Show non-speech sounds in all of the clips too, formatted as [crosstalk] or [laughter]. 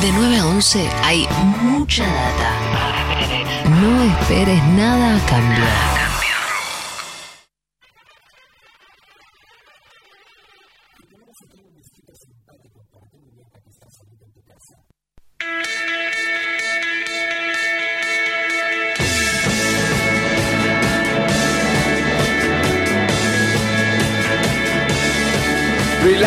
De 9 a 11 hay mucha data. No esperes nada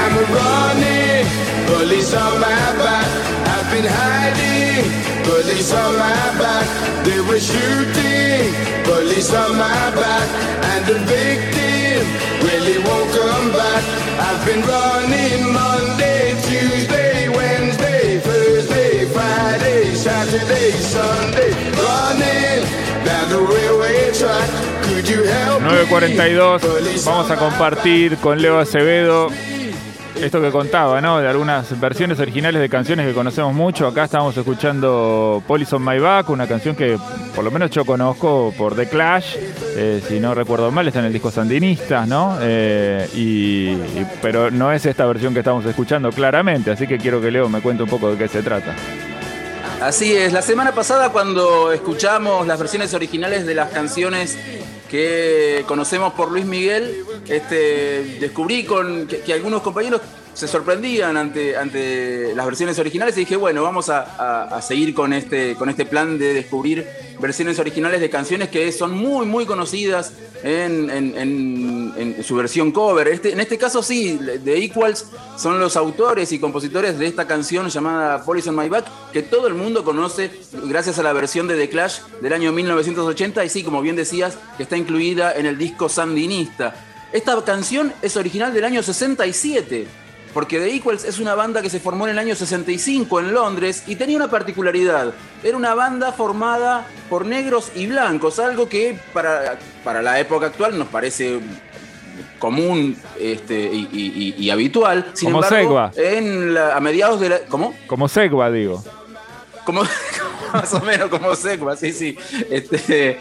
a running, police on my back. Been hiding, police on my back. They were shooting, police on my back. And the victim really won't come back. I've been running Monday, Tuesday, Wednesday, Thursday, Friday, Saturday, Sunday. Running down the railway track. Could you help me? 9.42, vamos a compartir con Leo Acevedo esto que contaba, ¿no? De algunas versiones originales de canciones que conocemos mucho. Acá estábamos escuchando Police on My Back, una canción que por lo menos yo conozco por The Clash, eh, si no recuerdo mal, está en el disco Sandinistas, ¿no? Eh, y, pero no es esta versión que estamos escuchando claramente, así que quiero que Leo me cuente un poco de qué se trata. Así es, la semana pasada cuando escuchamos las versiones originales de las canciones que conocemos por Luis Miguel, este, descubrí que, algunos compañeros se sorprendían ante, ante las versiones originales y dije, bueno, vamos a, a- seguir con este, con este plan de descubrir versiones originales de canciones que son muy, muy conocidas en- en su versión cover. Este, en este caso sí, The Equals son los autores y compositores de esta canción llamada Police on My Back, que todo el mundo conoce gracias a la versión de The Clash del año 1980 y sí, como bien decías, que está incluida en el disco Sandinista. Esta canción es original del año 67. Porque The Equals es una banda que se formó en el año 65 en Londres y tenía una particularidad. Era una banda formada por negros y blancos, algo que para, para la época actual nos parece común este, y, y- y- y habitual. Sin Como embargo, Segua. en la- a mediados de la... ¿Cómo? Como Segua, digo. como [laughs] más o menos como Secua, sí, sí. Este,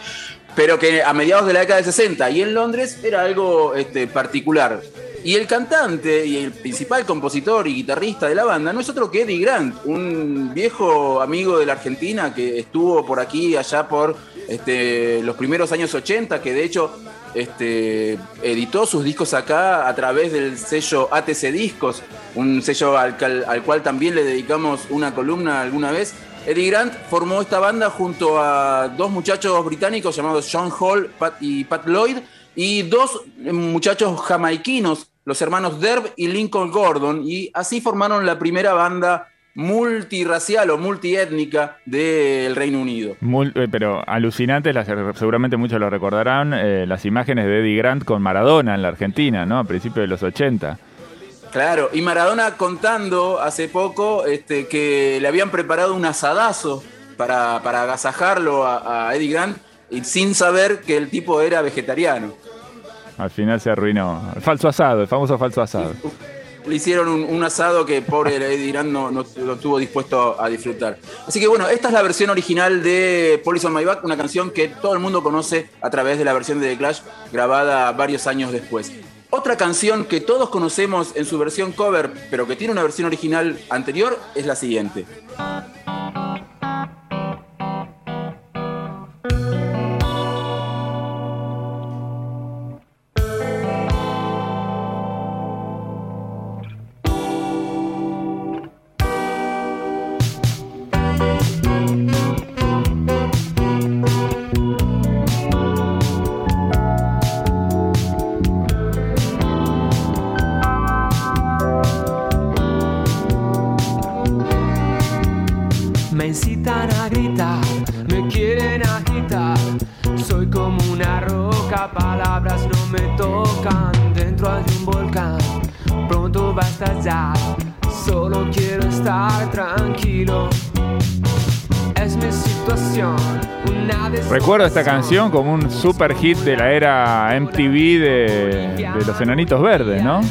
pero que a mediados de la década del 60 y en Londres era algo este, particular. Y el cantante y el principal compositor y guitarrista de la banda no es otro que Eddie Grant, un viejo amigo de la Argentina que estuvo por aquí allá por este, los primeros años 80, que de hecho este, editó sus discos acá a través del sello ATC Discos, un sello al, al cual también le dedicamos una columna alguna vez. Eddie Grant formó esta banda junto a dos muchachos británicos llamados John Hall y Pat Lloyd y dos eh, muchachos jamaiquinos, los hermanos Derb y Lincoln Gordon, y así formaron la primera banda multirracial o multiétnica del Reino Unido. Eh, pero alucinantes, seguramente muchos lo recordarán, eh, las imágenes de Eddie Grant con Maradona en la Argentina, ¿no? A principios de los 80. Claro, y Maradona contando hace poco este, que le habían preparado un asadazo para, para agasajarlo a, a Eddie Grant y sin saber que el tipo era vegetariano. Al final se arruinó. El falso asado, el famoso falso asado. Le hicieron un, un asado que pobre [laughs] Eddie Grant no, no, no estuvo dispuesto a disfrutar. Así que bueno, esta es la versión original de Police on My Back, una canción que todo el mundo conoce a través de la versión de The Clash grabada varios años después. Otra canción que todos conocemos en su versión cover, pero que tiene una versión original anterior, es la siguiente. Incitan a gritar, me quieren agitar. Soy como una roca, palabras no me tocan. Dentro hay un volcán, pronto va a estallar. Solo quiero estar tranquilo. Es mi situación, Recuerdo esta canción como un super hit de la era MTV de, de los Enanitos Verdes, ¿no?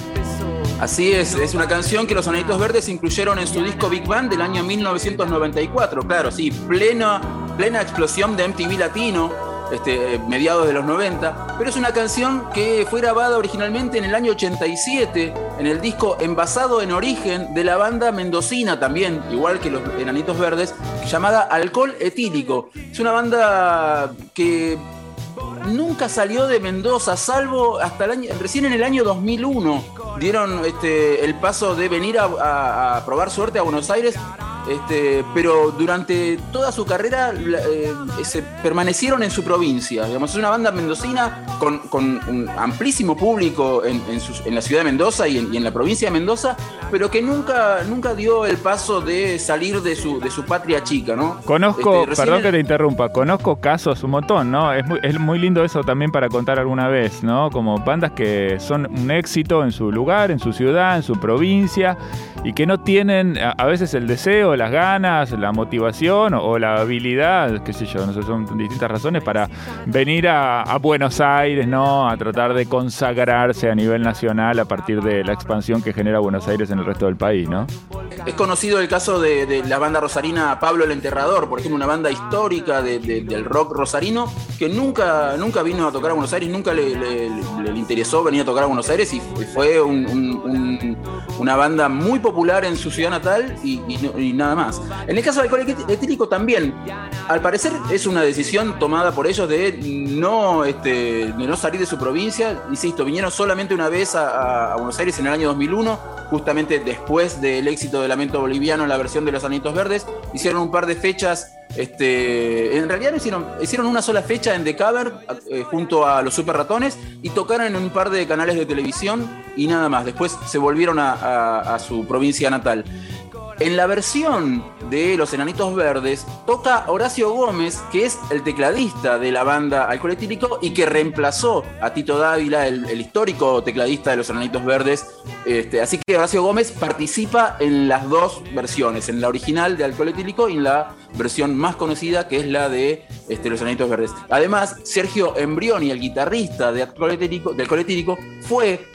Así es, es una canción que los Ananitos Verdes incluyeron en su disco Big Bang del año 1994. Claro, sí, plena, plena explosión de MTV latino. este, mediados de los 90, pero es una canción que fue grabada originalmente en el año 87 en el disco Envasado en Origen de la banda mendocina también, igual que los Enanitos Verdes, llamada Alcohol Etílico. Es una banda que nunca salió de Mendoza, salvo hasta el año, recién en el año 2001 dieron este, el paso de venir a probar suerte a Buenos Aires este, pero durante toda su carrera eh, se permanecieron en su provincia. Digamos, es una banda mendocina con, un amplísimo público en, la ciudad de Mendoza y en, la provincia de Mendoza, pero que nunca, nunca dio el paso de salir de su, de su patria chica, ¿no? Conozco, este, perdón que te interrumpa, conozco casos un montón, ¿no? Es muy, es muy lindo eso también para contar alguna vez, ¿no? Como bandas que son un éxito en su lugar, en su ciudad, en su provincia, y que no tienen a veces el deseo, las ganas, la motivación o, la habilidad, qué sé yo, no sé, son distintas razones para venir a, Buenos Aires, ¿no? A tratar de consagrarse a nivel nacional a partir de la expansión que genera Buenos Aires en el resto del país, ¿no? Es conocido el caso de, la banda rosarina Pablo el Enterrador, por ejemplo, una banda histórica del rock rosarino que nunca, nunca vino a tocar a Buenos Aires, nunca le, interesó venir a tocar a Buenos Aires y fue una banda muy popular en su ciudad natal y, y nada más. En el caso del alcohol etílico también, al parecer es una decisión tomada por ellos de no, este, no salir de su provincia. Insisto, vinieron solamente una vez a, Buenos Aires en el año 2001, justamente después del éxito del Lamento Boliviano en la versión de Los Anitos Verdes. Hicieron un par de fechas este, en realidad hicieron, hicieron una sola fecha en The Cover eh, junto a los Super Ratones y tocaron en un par de canales de televisión y nada más. Después se volvieron a su provincia natal. En la versión de Los Enanitos Verdes toca Horacio Gómez, que es el tecladista de la banda Alcohol Etílico y que reemplazó a Tito Dávila, el, histórico tecladista de Los Enanitos Verdes. Este, así que Horacio Gómez participa en las dos versiones, en la original de Alcohol Etílico y en la versión más conocida que es la de este, Los Enanitos Verdes. Además, Sergio Embrioni, el guitarrista de Alcohol Alcohol Etílico fue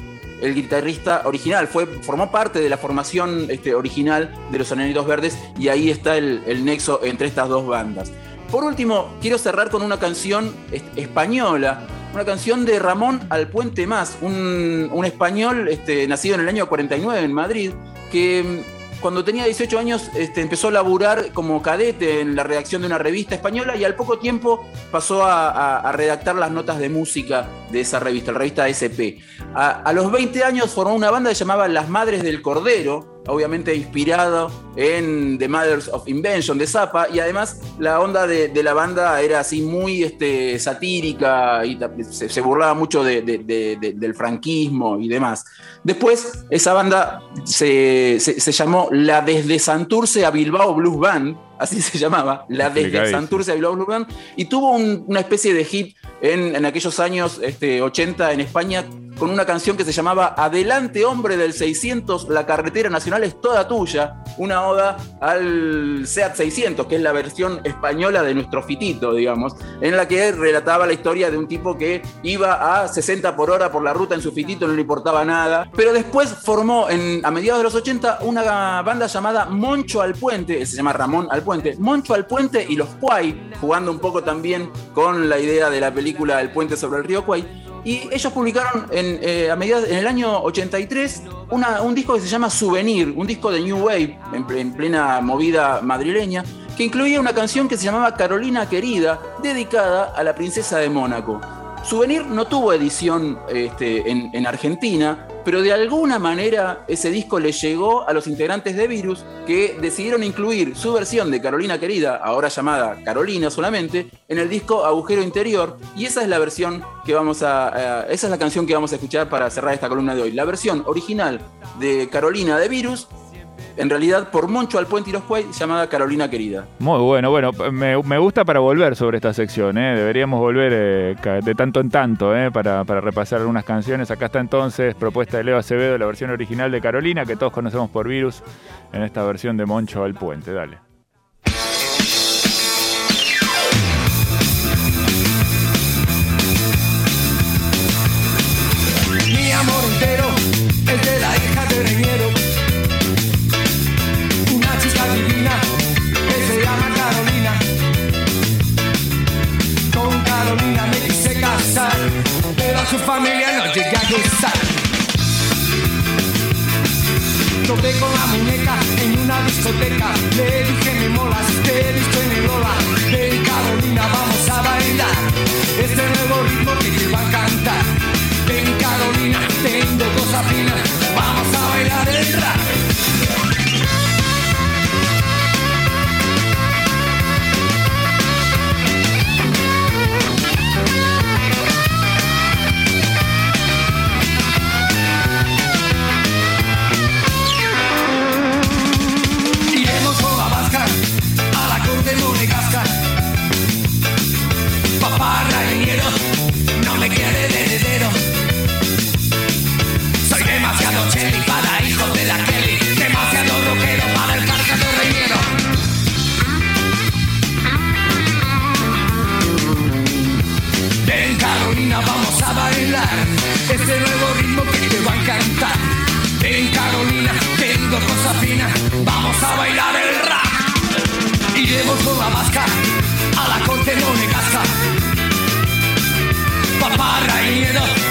el guitarrista original, fue, formó parte de la formación este, original de los Ananitos Verdes y ahí está el, nexo entre estas dos bandas. Por último, quiero cerrar con una canción española, una canción de Ramón Alpuente Más, un, un español este, nacido en el año 49 en Madrid, que cuando tenía 18 años este, empezó a laburar como cadete en la redacción de una revista española y al poco tiempo pasó a, redactar las notas de música de esa revista, la revista SP. A, a los 20 años formó una banda que llamaba Las Madres del Cordero, obviamente inspirado en The Mothers of Invention de Zappa, y además la onda de, la banda era así muy este, satírica y se, burlaba mucho del franquismo y demás. Después, esa banda se, llamó la Desde Santurce a Bilbao Blues Band, así [laughs] se llamaba, la Desde Santurce a Bilbao Blues Band, y tuvo una especie de hit en, aquellos años este, 80 en España con una canción que se llamaba Adelante hombre del 600, la carretera nacional es toda tuya, una oda al SEAT 600, que es la versión española de nuestro fitito, digamos, en la que relataba la historia de un tipo que iba a 60 por hora por la ruta en su fitito, no le importaba nada, pero después formó en, a mediados de los 80 una banda llamada Moncho al Puente, se llama Ramón al Puente, Moncho al Puente y los Cuay, jugando un poco también con la idea de la película El Puente sobre el río Cuay, y ellos publicaron en, eh, a mediados, en el año 83 un disco que se llama Souvenir, un disco de New Wave en, plena movida madrileña, que incluía una canción que se llamaba Carolina Querida, dedicada a la princesa de Mónaco. Souvenir no tuvo edición este, en, Argentina, pero de alguna manera ese disco le llegó a los integrantes de Virus que decidieron incluir su versión de Carolina Querida, ahora llamada Carolina solamente, en el disco Agujero Interior y esa es la versión que vamos a, esa es la canción que vamos a escuchar para cerrar esta columna de hoy. La versión original de Carolina de Virus en realidad por Moncho al Puente y los Cuay, llamada Carolina Querida. Muy bueno, bueno, me, gusta para volver sobre esta sección, ¿eh? deberíamos volver eh, de tanto en tanto ¿eh? para, repasar algunas canciones. Acá está entonces propuesta de Leo Acevedo, la versión original de Carolina, que todos conocemos por Virus, en esta versión de Moncho al Puente. Dale. mentira. Le dije me molas corte monegasca. Papá Rainiero